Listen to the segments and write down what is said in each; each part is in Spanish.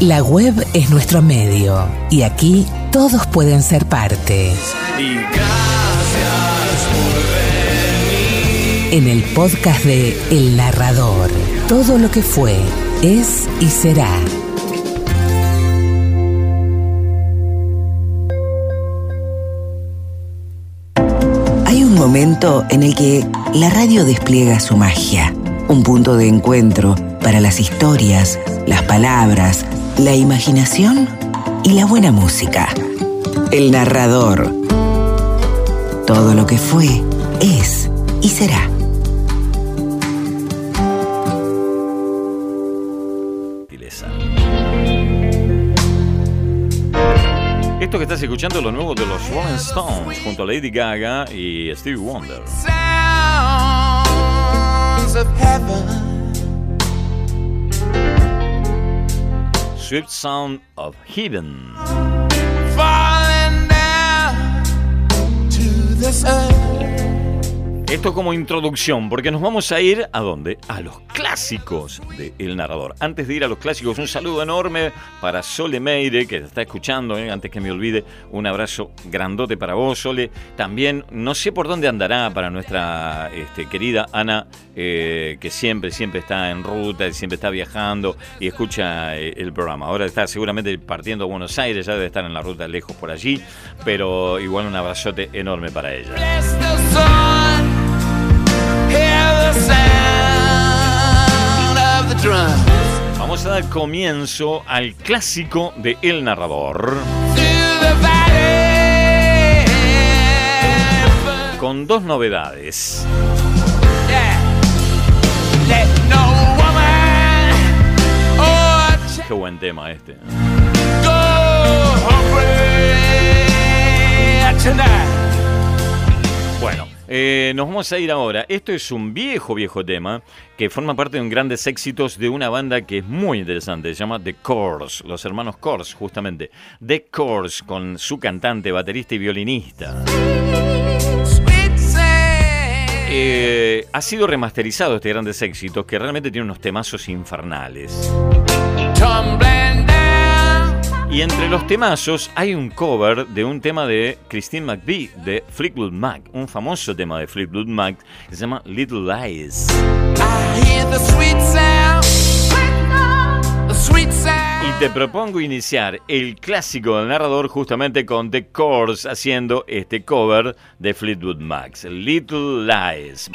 La web es nuestro medio y aquí todos pueden ser parte. Y gracias por venir. En el podcast de El Narrador, todo lo que fue, es y será. Hay un momento en el que la radio despliega su magia, un punto de encuentro para las historias, las palabras, la imaginación y la buena música. El narrador. Todo lo que fue, es y será. Esto que estás escuchando es lo nuevo de los Rolling Stones junto a Lady Gaga y Stevie Wonder. sounds of heaven. Sweet Sound of Heaven. falling down to this earth. Esto como introducción, porque nos vamos a ir a dónde? A los clásicos de El Narrador. Antes de ir a los clásicos, un saludo enorme para Sole Meire, que está escuchando, ¿eh? antes que me olvide, un abrazo grandote para vos, Sole. También, no sé por dónde andará para nuestra este, querida Ana, eh, que siempre, siempre está en ruta, siempre está viajando y escucha eh, el programa. Ahora está seguramente partiendo a Buenos Aires, ya debe estar en la ruta lejos por allí, pero igual un abrazote enorme para ella. Vamos a dar comienzo al clásico de El Narrador. Con dos novedades. Qué buen tema este. Bueno, eh, nos vamos a ir ahora. Esto es un viejo, viejo tema que forma parte de un grandes éxitos de una banda que es muy interesante. Se llama The Course, los hermanos Course, justamente. The Course, con su cantante, baterista y violinista. Eh, ha sido remasterizado este grandes éxitos que realmente tiene unos temazos infernales. Y entre los temazos hay un cover de un tema de Christine McVie de Fleetwood Mac, un famoso tema de Fleetwood Mac que se llama Little Lies. Y te propongo iniciar el clásico del narrador justamente con The Course haciendo este cover de Fleetwood Mac, Little Lies.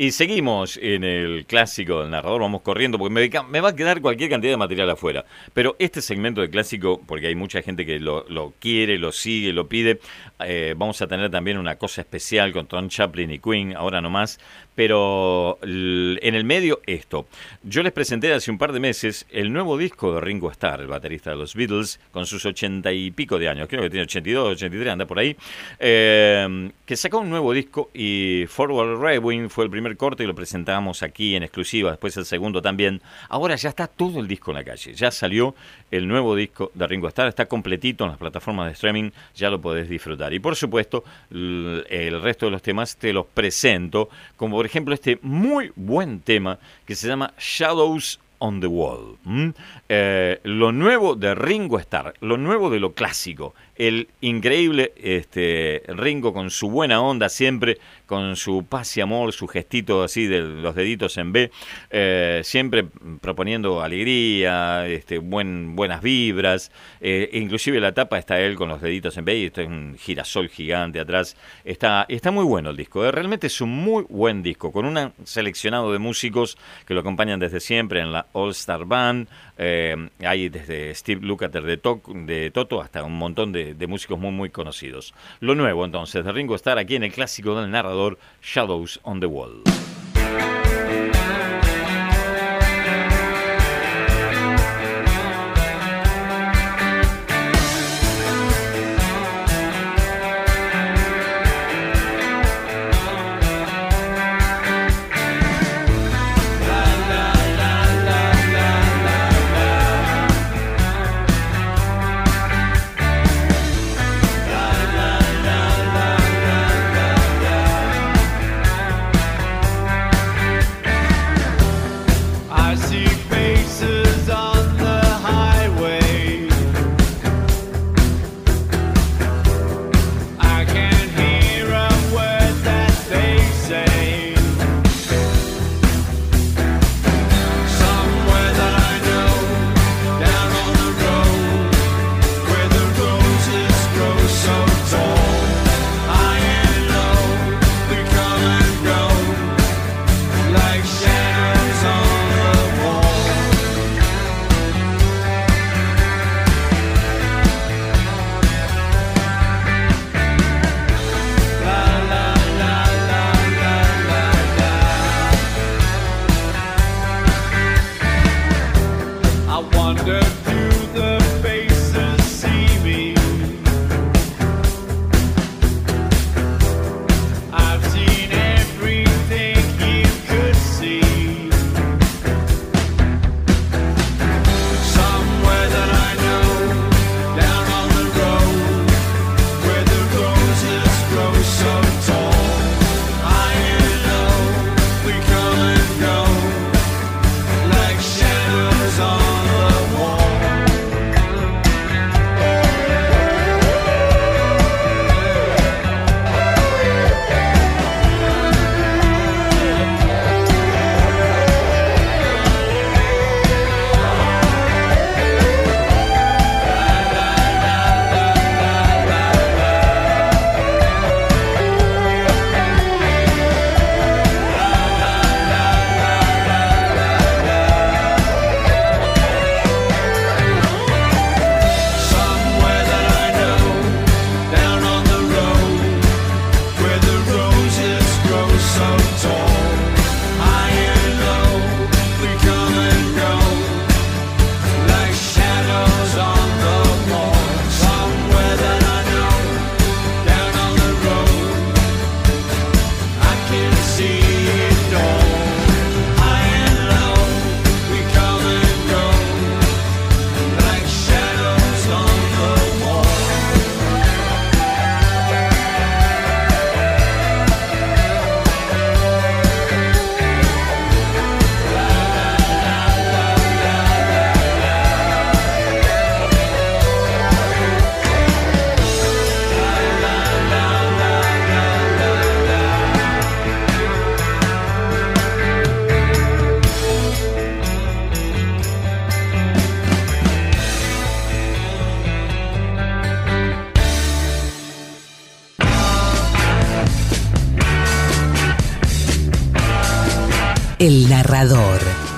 Y seguimos en el clásico del narrador, vamos corriendo porque me, va a quedar cualquier cantidad de material afuera. Pero este segmento de clásico, porque hay mucha gente que lo, quiere, lo sigue, lo pide, eh, vamos a tener también una cosa especial con Tom Chaplin y Queen, ahora nomás. Pero en el medio esto. Yo les presenté hace un par de meses el nuevo disco de Ringo Starr, el baterista de los Beatles, con sus ochenta y pico de años, creo que tiene 82, 83, anda por ahí, eh, que sacó un nuevo disco y Forward Rewind fue el primer corte y lo presentamos aquí en exclusiva, después el segundo también. Ahora ya está todo el disco en la calle, ya salió el nuevo disco de Ringo Starr, está completito en las plataformas de streaming, ya lo podés disfrutar. Y por supuesto, el resto de los temas te los presento, como por ejemplo este muy buen tema que se llama Shadows on the Wall. Eh, lo nuevo de Ringo Starr, lo nuevo de lo clásico, el increíble este, Ringo con su buena onda siempre, con su paz y amor, su gestito así de los deditos en B, eh, siempre proponiendo alegría, este, buen, buenas vibras, eh, inclusive la tapa está él con los deditos en B y está un girasol gigante atrás. Está, está muy bueno el disco, eh, realmente es un muy buen disco, con un seleccionado de músicos que lo acompañan desde siempre en la All Star Band, eh, hay desde Steve Lukather de, To- de Toto hasta un montón de, de músicos muy muy conocidos. Lo nuevo entonces de Ringo Starr aquí en el clásico del narrador Shadows on the Wall. Yeah.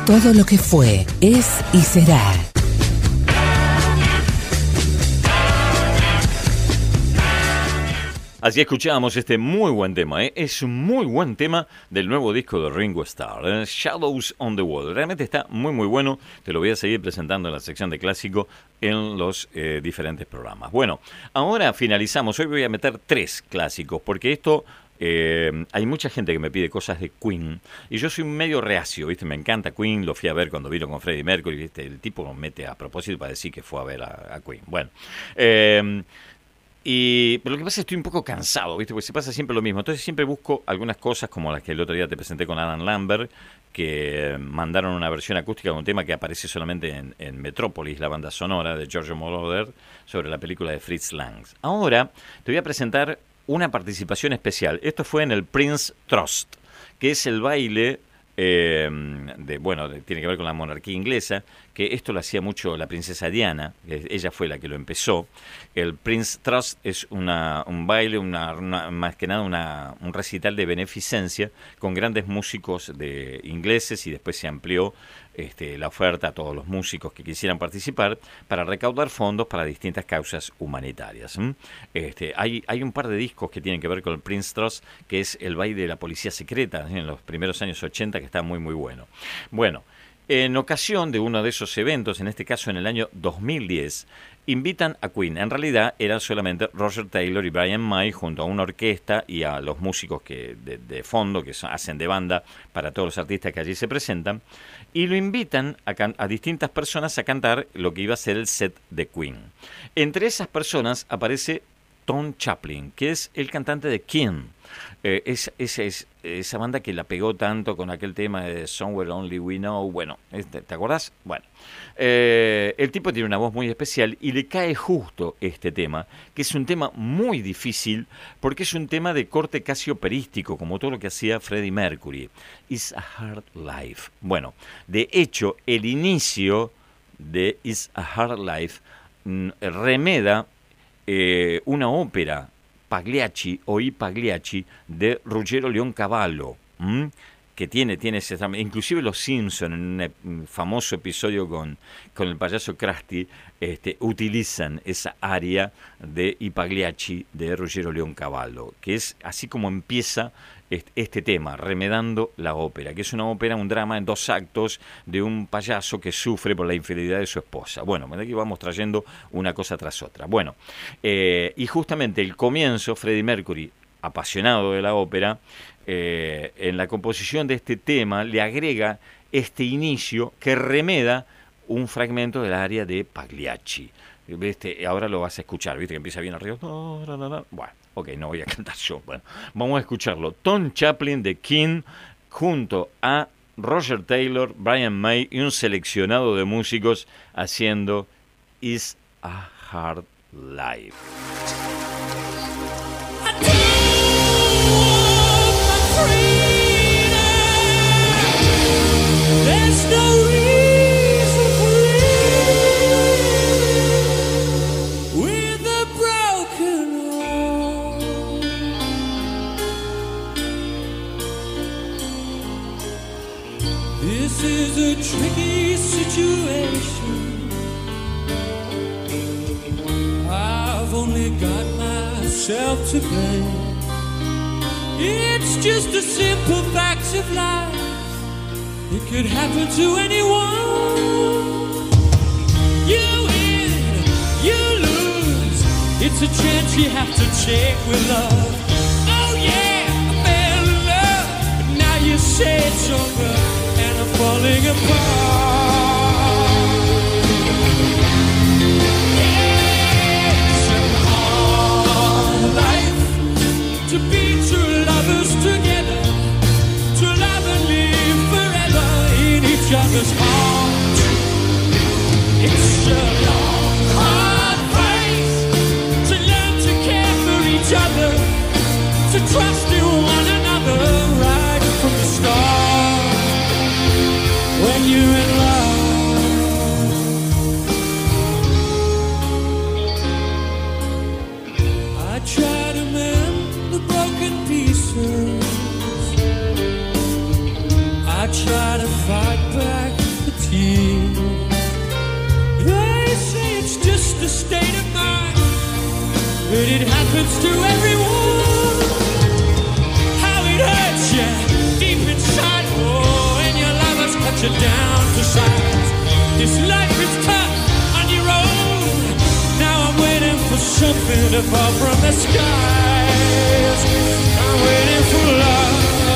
Todo lo que fue, es y será. Así escuchábamos este muy buen tema, ¿eh? es un muy buen tema del nuevo disco de Ringo Starr, ¿eh? Shadows on the Wall. Realmente está muy muy bueno, te lo voy a seguir presentando en la sección de clásico en los eh, diferentes programas. Bueno, ahora finalizamos, hoy voy a meter tres clásicos, porque esto eh, hay mucha gente que me pide cosas de Queen y yo soy medio reacio, ¿viste? Me encanta Queen, lo fui a ver cuando vino con Freddie Mercury, ¿viste? El tipo nos mete a propósito para decir que fue a ver a, Queen. Bueno, eh, y, pero lo que pasa es que estoy un poco cansado, ¿viste? Porque se pasa siempre lo mismo. Entonces siempre busco algunas cosas como las que el otro día te presenté con Adam Lambert, que mandaron una versión acústica de un tema que aparece solamente en, en Metrópolis, la banda sonora de Giorgio Moroder, sobre la película de Fritz Lang. Ahora te voy a presentar una participación especial. Esto fue en el Prince Trust, que es el baile eh, bueno, tiene que ver con la monarquía inglesa, que esto lo hacía mucho la princesa Diana, ella fue la que lo empezó. El Prince Trust es una, un baile, una, una- más que nada una- un recital de beneficencia con grandes músicos de ingleses y después se amplió este, la oferta a todos los músicos que quisieran participar para recaudar fondos para distintas causas humanitarias. Este, hay, hay un par de discos que tienen que ver con el Prince Trust, que es el baile de la policía secreta en los primeros años 80, que está muy, muy bueno. Bueno, en ocasión de uno de esos eventos, en este caso en el año 2010, invitan a Queen. En realidad era solamente Roger Taylor y Brian May junto a una orquesta y a los músicos que de, fondo que hacen de banda para todos los artistas que allí se presentan. Y lo invitan a distintas personas a cantar lo que iba a ser el set de Queen. Entre esas personas aparece Tom Chaplin, que es el cantante de King. Eh, es, es- es- esa banda que la pegó tanto con aquel tema de Somewhere Only We Know. Bueno, este, ¿te acordás? Bueno, eh, el tipo tiene una voz muy especial y le cae justo este tema, que es un tema muy difícil porque es un tema de corte casi operístico, como todo lo que hacía Freddie Mercury. It's a Hard Life. Bueno, de hecho, el inicio de It's a Hard Life mm, remeda eh, una ópera Pagliacci o I Pagliacci de Ruggero Leoncavallo, ¿m? que tiene, tiene ese, inclusive los Simpson en un, un famoso episodio con, con el payaso Krusty, este, utilizan esa aria de I Pagliacci de Ruggero Leoncavallo, que es así como empieza este tema, remedando la ópera, que es una ópera, un drama en dos actos de un payaso que sufre por la infidelidad de su esposa. Bueno, de aquí vamos trayendo una cosa tras otra. Bueno, eh, y justamente el comienzo, Freddie Mercury, apasionado de la ópera, eh, en la composición de este tema le agrega este inicio que remeda un fragmento del área de Pagliacci. ¿Viste? Ahora lo vas a escuchar, ¿viste? Que empieza bien arriba. Bueno, ok, no voy a cantar yo. Bueno, vamos a escucharlo. Tom Chaplin de King junto a Roger Taylor, Brian May y un seleccionado de músicos haciendo Is a Hard Life. Is a tricky situation. I've only got myself to blame. It's just a simple fact of life. It could happen to anyone. You win, you lose. It's a chance you have to take with love. Oh yeah, I fell in love, but now you say it's over falling apart. To be true lovers together to love and live forever in each other's. It's a long, hard fight to learn to care for each other, to trust in one another right from the start. When you're in love. I try to mend the broken pieces. I try to fight back the tears. They say it's just a state of mind, but it happens to everyone. You down to size. This life is tough on your own. Now I'm waiting for something to fall from the skies. I'm waiting for love.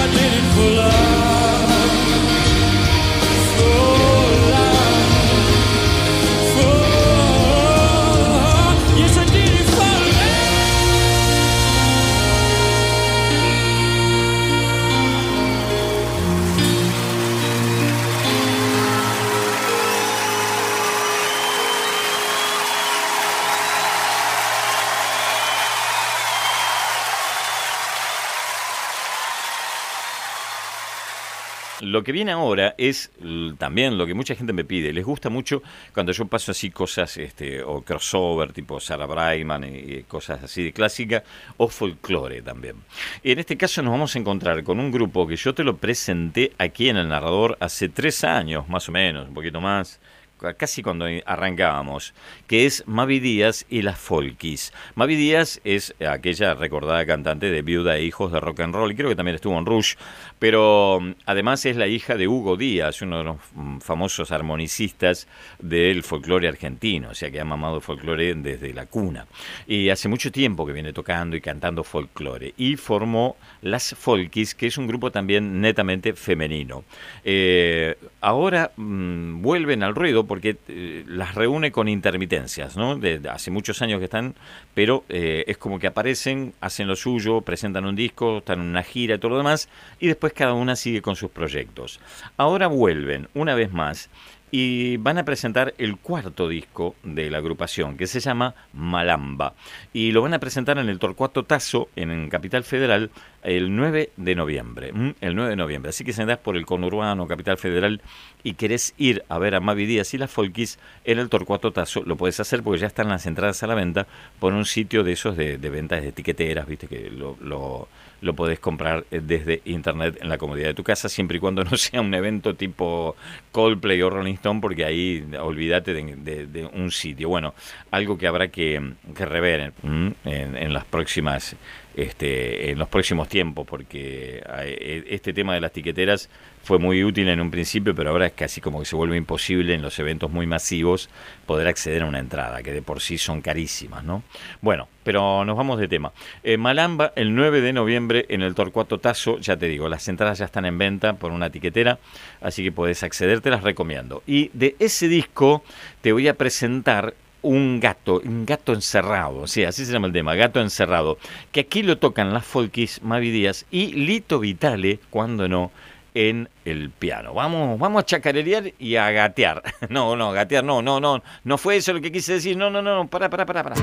I did it for love. Lo que viene ahora es también lo que mucha gente me pide. Les gusta mucho cuando yo paso así cosas, este, o crossover, tipo Sarah Brightman y, cosas así de clásica, o folclore también. Y en este caso nos vamos a encontrar con un grupo que yo te lo presenté aquí en el narrador hace tres años, más o menos, un poquito más casi cuando arrancábamos, que es Mavi Díaz y las Folkis. Mavi Díaz es aquella recordada cantante de Viuda e Hijos de Rock and Roll, y creo que también estuvo en Rush, pero mm, además es la hija de Hugo Díaz, uno de los mm, famosos armonicistas del folclore argentino, o sea que ha mamado folclore desde la cuna. Y hace mucho tiempo que viene tocando y cantando folclore, y formó las Folkis, que es un grupo también netamente femenino. Eh, ahora mm, vuelven al ruido porque eh, las reúne con intermitencias, ¿no? De- hace muchos años que están, pero eh, es como que aparecen, hacen lo suyo, presentan un disco, están en una gira y todo lo demás, y después cada una sigue con sus proyectos. Ahora vuelven una vez más y van a presentar el cuarto disco de la agrupación, que se llama Malamba. Y lo van a presentar en el Torcuato Tazo, en Capital Federal, el 9 de noviembre. El 9 de noviembre. Así que si andás por el conurbano, Capital Federal, y querés ir a ver a Mavi Díaz y las Folkis en el Torcuato Tazo, lo puedes hacer porque ya están las entradas a la venta por un sitio de esos de, de ventas de etiqueteras, viste que lo, lo, lo podés comprar eh, desde internet en la comodidad de tu casa, siempre y cuando no sea un evento tipo Coldplay o Rolling Stone, porque ahí olvídate de, un sitio. Bueno, algo que habrá que, que rever ¿m? en, en las próximas este, en los próximos tiempos, porque eh, este tema de las tiqueteras fue muy útil en un principio, pero ahora es casi como que se vuelve imposible en los eventos muy masivos poder acceder a una entrada, que de por sí son carísimas, ¿no? Bueno, pero nos vamos de tema. Eh, Malamba, el 9 de noviembre en el Torcuato Tazo, ya te digo, las entradas ya están en venta por una tiquetera, así que puedes acceder, te las recomiendo. Y de ese disco te voy a presentar un gato, un gato encerrado, sí, así se llama el tema, gato encerrado, que aquí lo tocan las Folkis, Mavi Díaz y Lito Vitale, cuando no, en el piano. Vamos, vamos a chacarerear y a gatear. No, no, gatear no, no, no. No fue eso lo que quise decir. No, no, no, no. Para, para, para, para.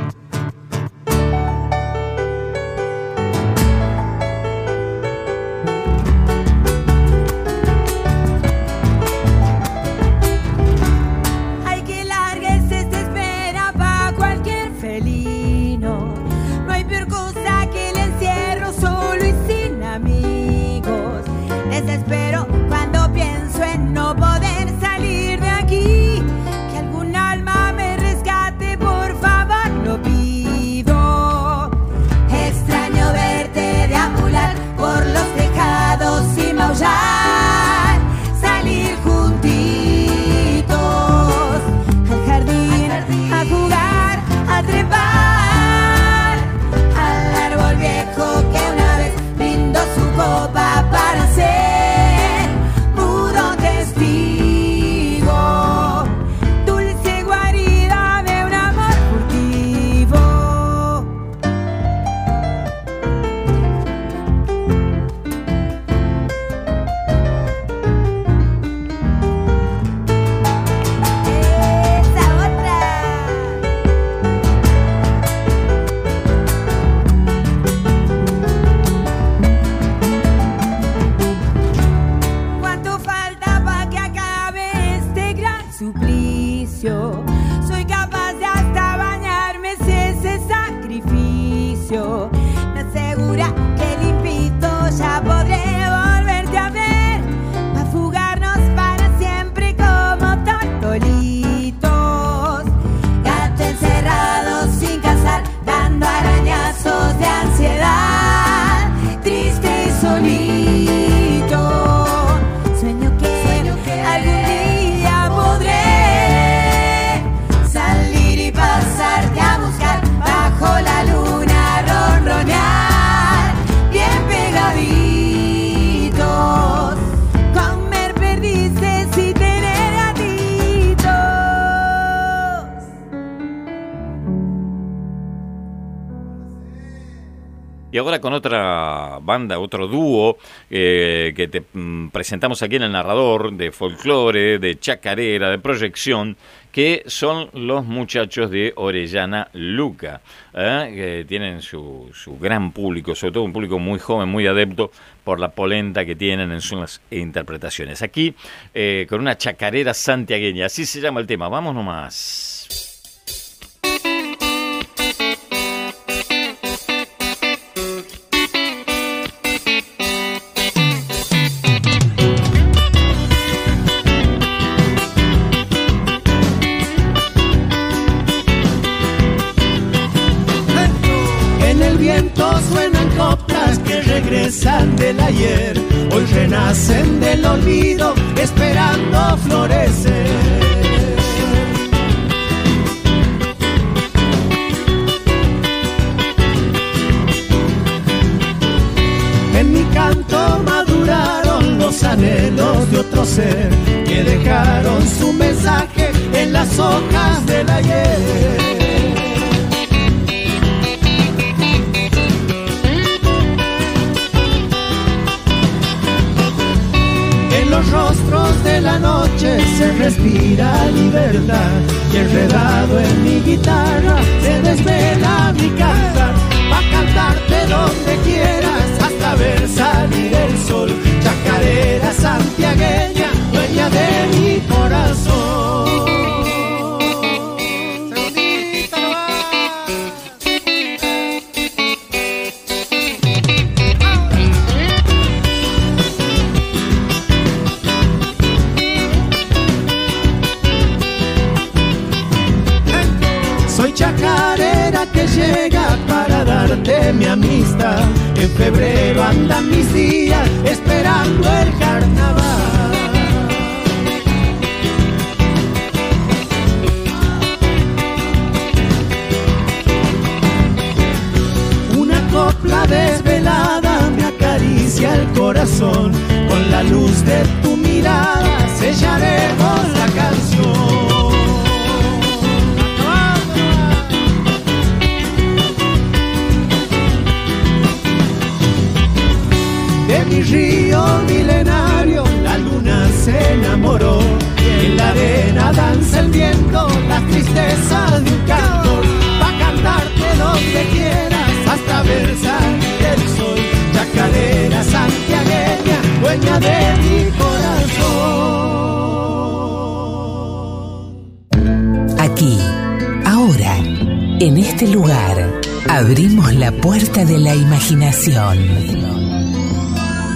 Y ahora con otra banda, otro dúo eh, que te mm, presentamos aquí en el narrador de folclore, de chacarera, de proyección, que son los muchachos de Orellana Luca, ¿eh? que tienen su, su gran público, sobre todo un público muy joven, muy adepto por la polenta que tienen en sus interpretaciones. Aquí eh, con una chacarera santiagueña, así se llama el tema. Vamos nomás. Regresan del ayer, hoy renacen del olvido, esperando florecer. En mi canto maduraron los anhelos de otro ser que dejaron su mensaje en las hojas del ayer. Respira libertad y enredado en mi guitarra se desvela mi cantar. Va a cantarte donde quieras hasta ver salir el sol. Chacarera santiagueña, dueña de Y en la arena danza el viento, la tristeza de un cantor. Pa' cantarte donde quieras, hasta ver el sol. Chacarera santiagueña, dueña de mi corazón. Aquí, ahora, en este lugar, abrimos la puerta de la imaginación.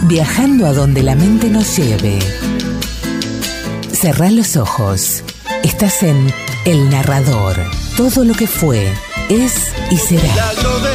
Viajando a donde la mente nos lleve. Cerrá los ojos. Estás en El Narrador. Todo lo que fue, es y será.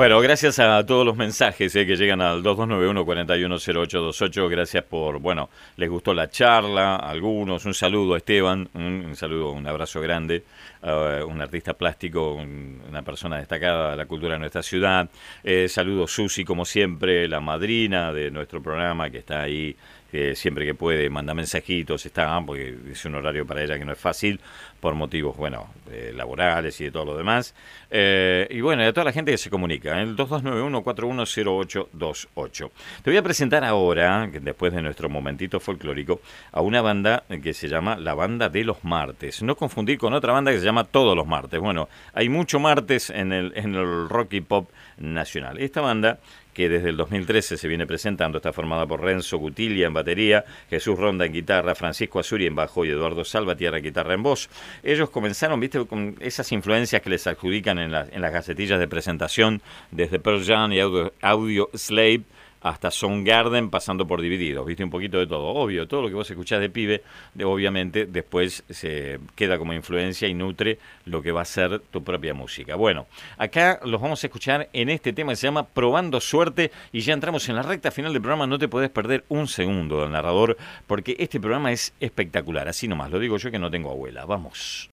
Bueno, gracias a todos los mensajes eh, que llegan al 2291-410828. Gracias por, bueno, les gustó la charla, algunos. Un saludo a Esteban, un, saludo, un abrazo grande. eh, un artista plástico, un- una persona destacada de la cultura de nuestra ciudad. Eh, saludo Susi, como siempre, la madrina de nuestro programa, que está ahí que siempre que puede manda mensajitos, está, porque es un horario para ella que no es fácil, por motivos, bueno, eh, laborales y de todo lo demás. Eh, y bueno, a toda la gente que se comunica, ¿eh? el 2291-410828. Te voy a presentar ahora, después de nuestro momentito folclórico, a una banda que se llama La Banda de los Martes. No confundir con otra banda que se llama Todos los Martes. Bueno, hay mucho martes en el, en el rock y pop nacional. Esta banda que desde el 2013 se viene presentando. Está formada por Renzo Gutilia en batería, Jesús Ronda en guitarra, Francisco Azuri en bajo y Eduardo Salvatierra en guitarra en voz. Ellos comenzaron, viste, con esas influencias que les adjudican en, la- en las gacetillas de presentación, desde Pearl Jam y Audio, Audio Slave hasta Soundgarden pasando por Divididos, viste un poquito de todo, obvio, todo lo que vos escuchás de pibe, obviamente después se queda como influencia y nutre lo que va a ser tu propia música. Bueno, acá los vamos a escuchar en este tema que se llama Probando Suerte y ya entramos en la recta final del programa, no te podés perder un segundo del narrador porque este programa es espectacular, así nomás, lo digo yo que no tengo abuela, vamos.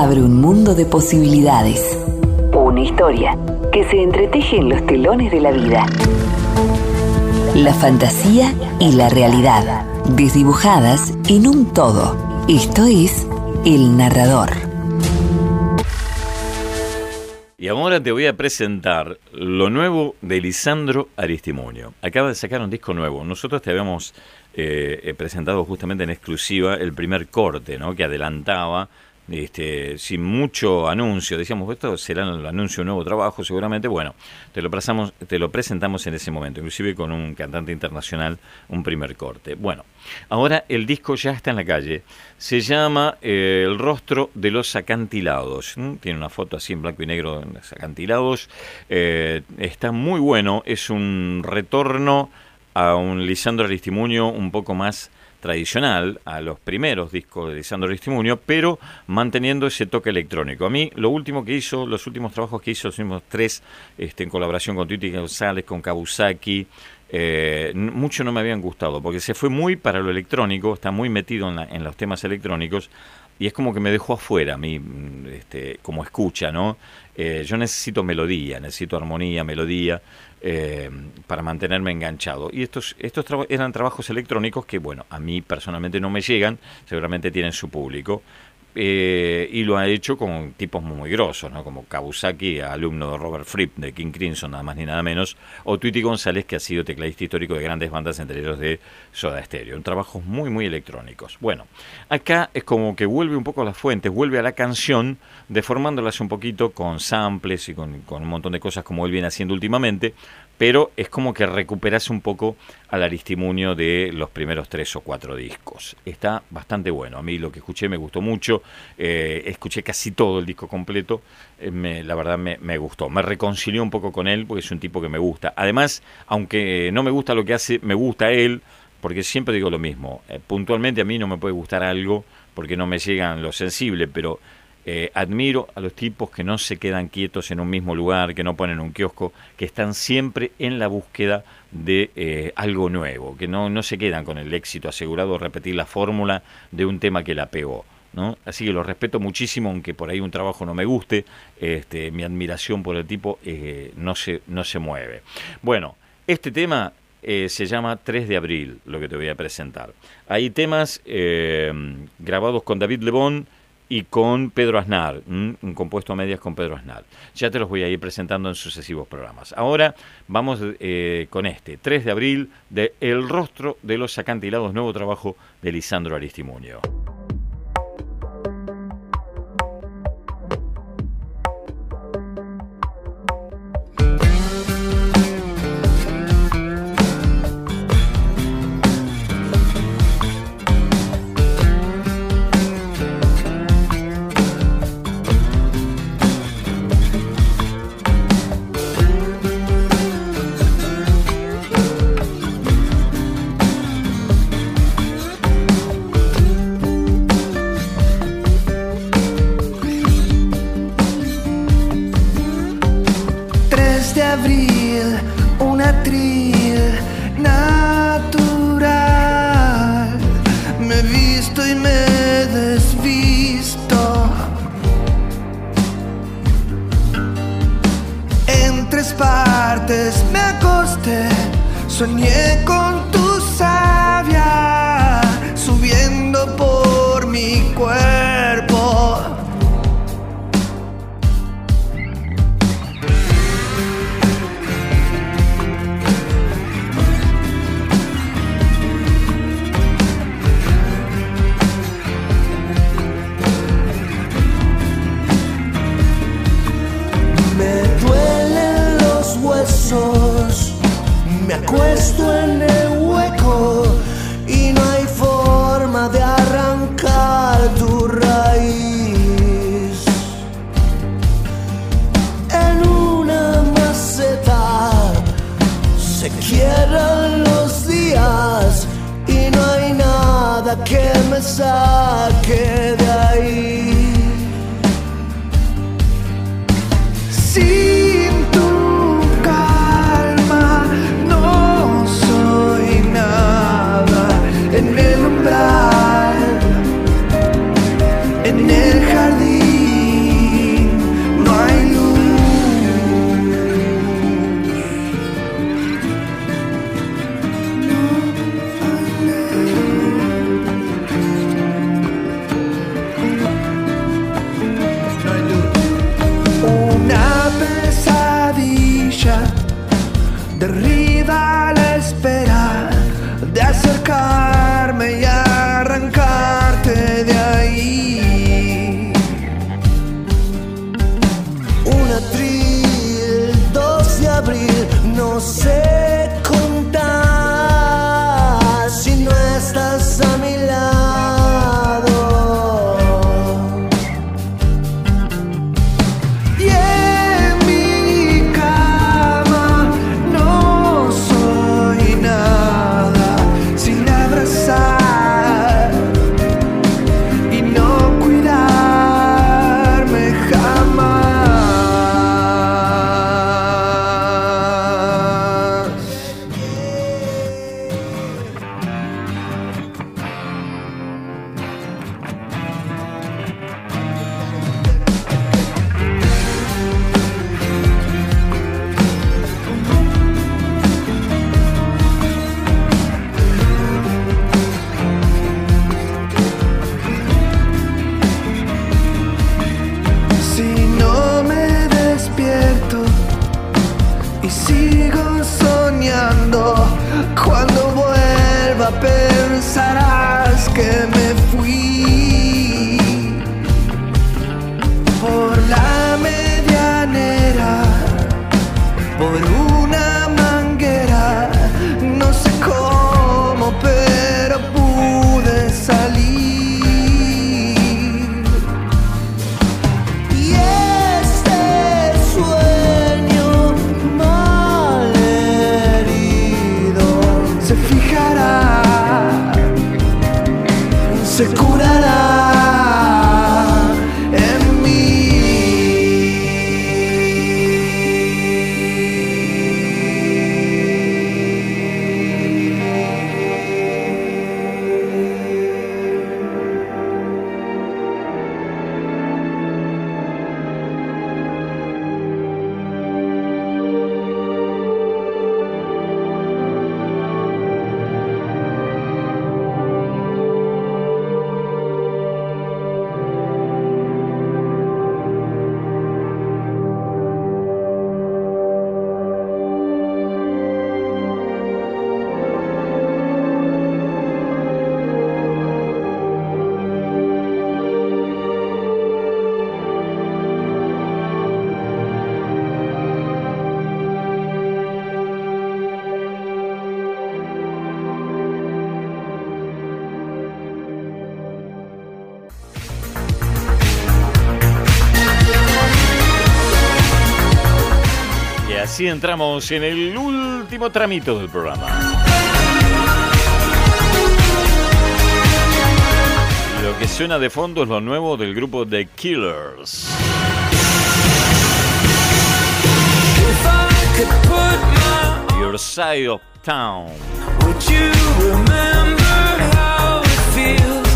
Abre un mundo de posibilidades. Una historia que se entreteje en los telones de la vida. la fantasía y la realidad, desdibujadas en un todo. Esto es El Narrador. Y ahora te voy a presentar lo nuevo de Lisandro Aristimonio. Acaba de sacar un disco nuevo. Nosotros te habíamos eh, eh, presentado justamente en exclusiva el primer corte, ¿no? Que adelantaba, este, sin mucho anuncio. Decíamos, esto será el anuncio de un nuevo trabajo, seguramente. Bueno, te lo, presentamos, te lo presentamos en ese momento, inclusive con un cantante internacional, un primer corte. Bueno, ahora el disco ya está en la calle. Se llama eh, El rostro de los acantilados. Tiene una foto así en blanco y negro de los acantilados. Eh, está muy bueno. Es un retorno a un Lisandro Aristimuño un poco más tradicional, a los primeros discos de Lisandro Aristimuño, pero manteniendo ese toque electrónico. A mí, lo último que hizo, los últimos trabajos que hizo, los últimos tres, este, en colaboración con Titi González, con Kabusaki, eh, mucho no me habían gustado, porque se fue muy para lo electrónico, está muy metido en, la- los temas electrónicos, y es como que me dejó afuera a mí, mm, este, como escucha, ¿no? Eh, yo necesito melodía, necesito armonía, melodía, eh, para mantenerme enganchado. Y estos, estos eran trabajos electrónicos que, bueno, a mí personalmente no me llegan, seguramente tienen su público. Eh, y lo ha hecho con tipos muy grosos, ¿no? como Kabusaki, alumno de Robert Fripp de King Crimson, nada más ni nada menos, o Tweety González, que ha sido tecladista histórico de grandes bandas, entre ellos de Soda Stereo. Un trabajos muy, muy electrónicos. Bueno, acá es como que vuelve un poco a las fuentes, vuelve a la canción, deformándolas un poquito con samples y con un montón de cosas como él viene haciendo últimamente, pero es como que recuperas un poco al aristimunio de los primeros tres o cuatro discos. Está bastante bueno. A mí lo que escuché me gustó mucho. eh, escuché casi todo el disco completo. eh, me- la verdad me, gustó. Me reconcilió un poco con él porque es un tipo que me gusta. Además, aunque no me gusta lo que hace, me gusta él. Porque siempre digo lo mismo. eh, puntualmente a mí no me puede gustar algo porque no me llegan lo sensible, pero eh, admiro a los tipos que no se quedan quietos en un mismo lugar, que no ponen un kiosco, que están siempre en la búsqueda de eh, algo nuevo, que no, no se quedan con el éxito asegurado repetir la fórmula de un tema que la pegó. ¿no? Así que lo respeto muchísimo, aunque por ahí un trabajo no me guste, este, mi admiración por el tipo eh, no, se, no se mueve. Bueno, este tema se llama 3 de abril, lo que te voy a presentar. Hay temas grabados con David Lebón y con Pedro Aznar, un compuesto a medias con Pedro Aznar. Ya te los voy a ir presentando en sucesivos programas. Ahora vamos eh, con este, 3 de abril, de El rostro de los acantilados, nuevo trabajo de Lisandro Aristimuño. care así entramos en el último tramito del programa. Lo que suena de fondo es lo nuevo del grupo The Killers. Your Side of Town. Would you remember how it feels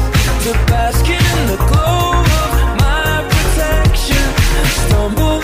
to bask in the glow of my protection? Stumble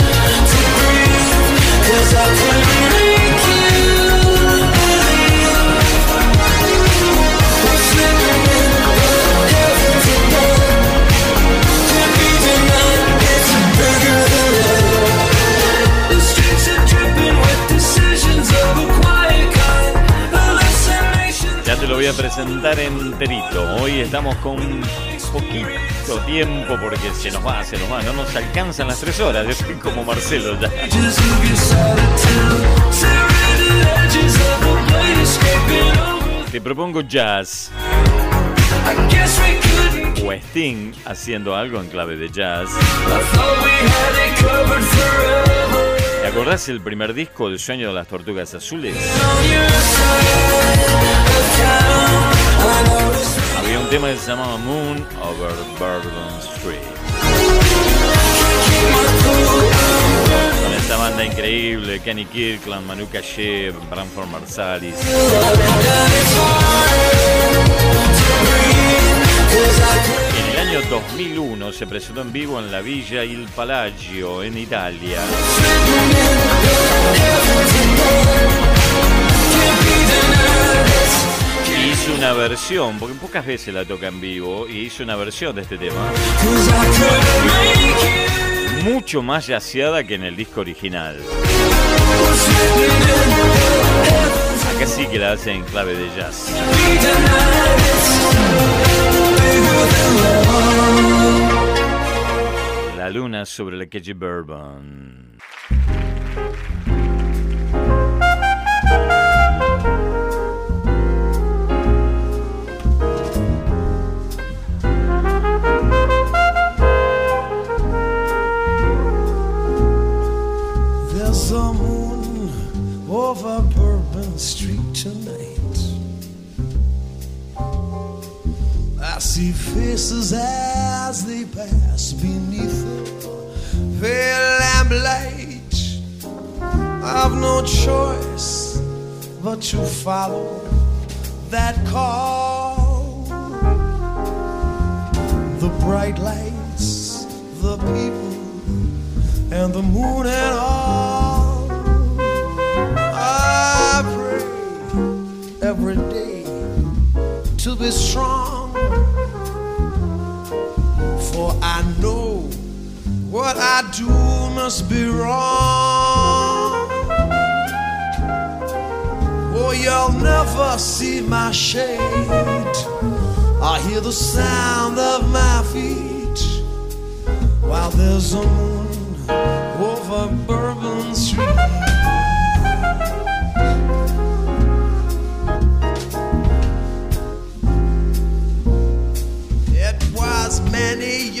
Ya te lo voy a presentar enterito. Hoy estamos con poquito tiempo porque se nos va, se nos va. No nos alcanzan las tres horas. Yo soy como Marcelo ya. Te propongo jazz o Sting haciendo algo en clave de jazz. ¿Te acordás el primer disco, El sueño de las tortugas azules? Había un tema tema que se llamaba Moon Over Bourbon Street. Con esta banda increíble, Kenny Kirkland, Manu Caché, Branford Marsalis. En el año 2001 se presentó en vivo en la Villa Il Palagio, en Italia. Hizo una versión, porque pocas veces la toca en vivo, y hizo una versión de este tema. Mucho más yaceada que en el disco original. Acá sí que la hace en clave de jazz. La luna sobre la calle Bourbon. Faces as they pass beneath the pale lamplight. I've no choice but to follow that call. The bright lights, the people and the moon and all. I pray every day to be strong, I know what I do must be wrong. Oh, you'll never see my shade. I hear the sound of my feet while there's a moon over Bourbon Street.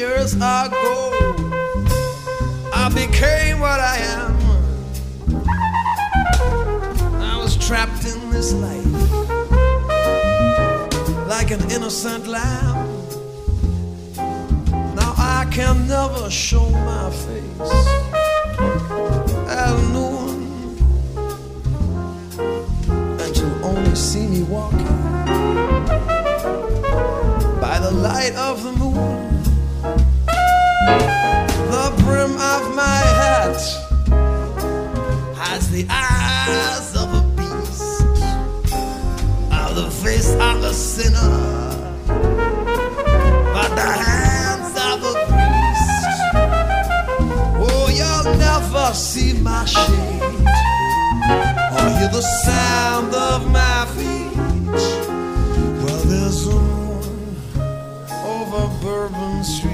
Years ago I became what I am. I was trapped in this life like an innocent lamb. Now I can never show my face at noon, and you only see me walking by the light of the moon. My hat has the eyes of a beast, of the face of a sinner, but the hands of a priest. Oh, you'll never see my shade or hear the sound of my feet. Well, there's a moon over Bourbon Street.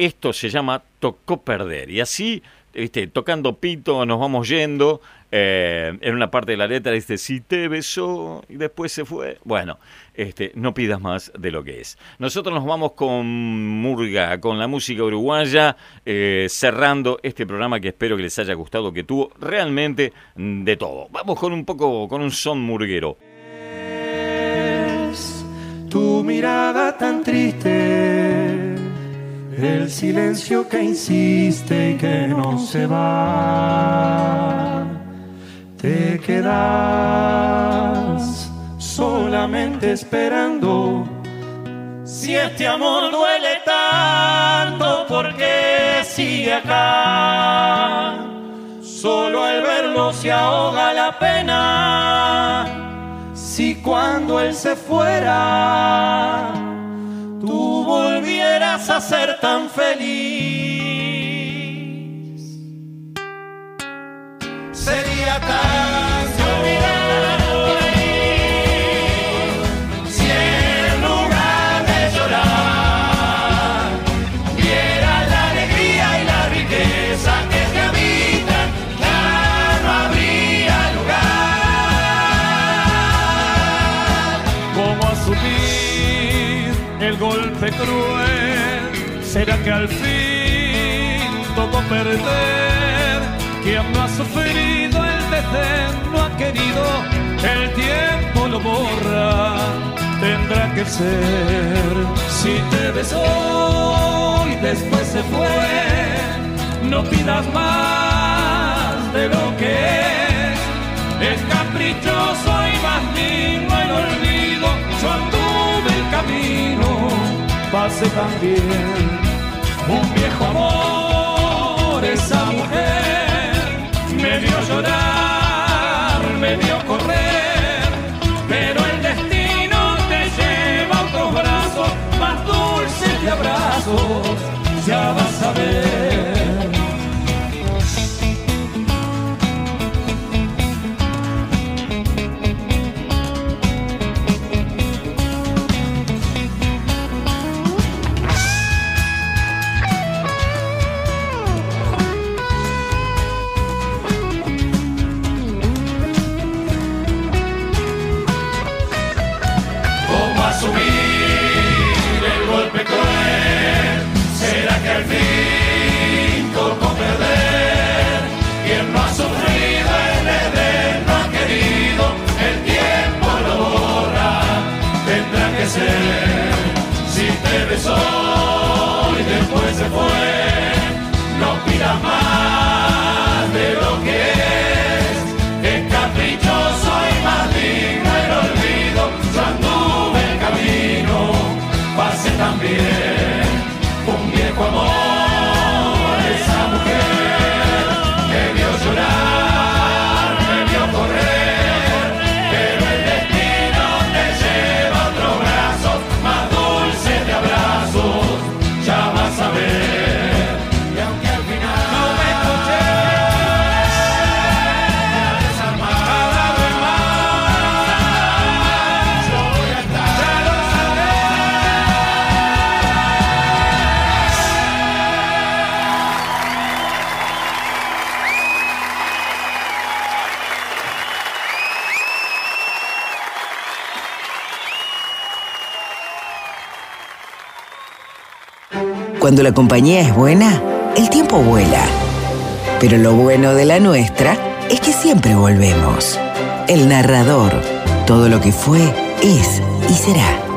Esto se llama tocó perder. Y así, viste, tocando pito, nos vamos yendo. Eh, en una parte de la letra dice, si te besó y después se fue. Bueno, este, no pidas más de lo que es. Nosotros nos vamos con Murga, con la música uruguaya, eh, cerrando este programa que espero que les haya gustado, que tuvo realmente de todo. Vamos con un poco, con un son murguero. tu mirada tan triste, el silencio que insiste y que no se va. Te quedas solamente esperando. Si este amor duele tanto, porque sigue acá? Solo al verlo se ahoga la pena. Si cuando él se fuera, tú volvieras a ser tan feliz, sería tan al fin tocó perder? Quien no ha sufrido el desdén no ha querido, el tiempo lo borra. Tendrá que ser si te besó y después se fue. No pidas más de lo que es. Es caprichoso y más lindo el olvido. Yo anduve el camino, pasé también un viejo amor. Esa mujer me vio llorar, me vio correr, pero el destino te lleva a otros brazos más dulces de abrazos. Ya vas a ver. ¿Será que al fin tocó perder? Quien no ha sufrido el Edén no ha querido, el tiempo lo borra, tendrá que ser. Si te besó y después se fue, no pidas más de lo que es. Es caprichoso y más lindo el olvido. Yo anduve el camino, pasé también un viejo amor. Cuando la compañía es buena, el tiempo vuela. Pero lo bueno de la nuestra es que siempre volvemos. El narrador. Todo lo que fue, es y será.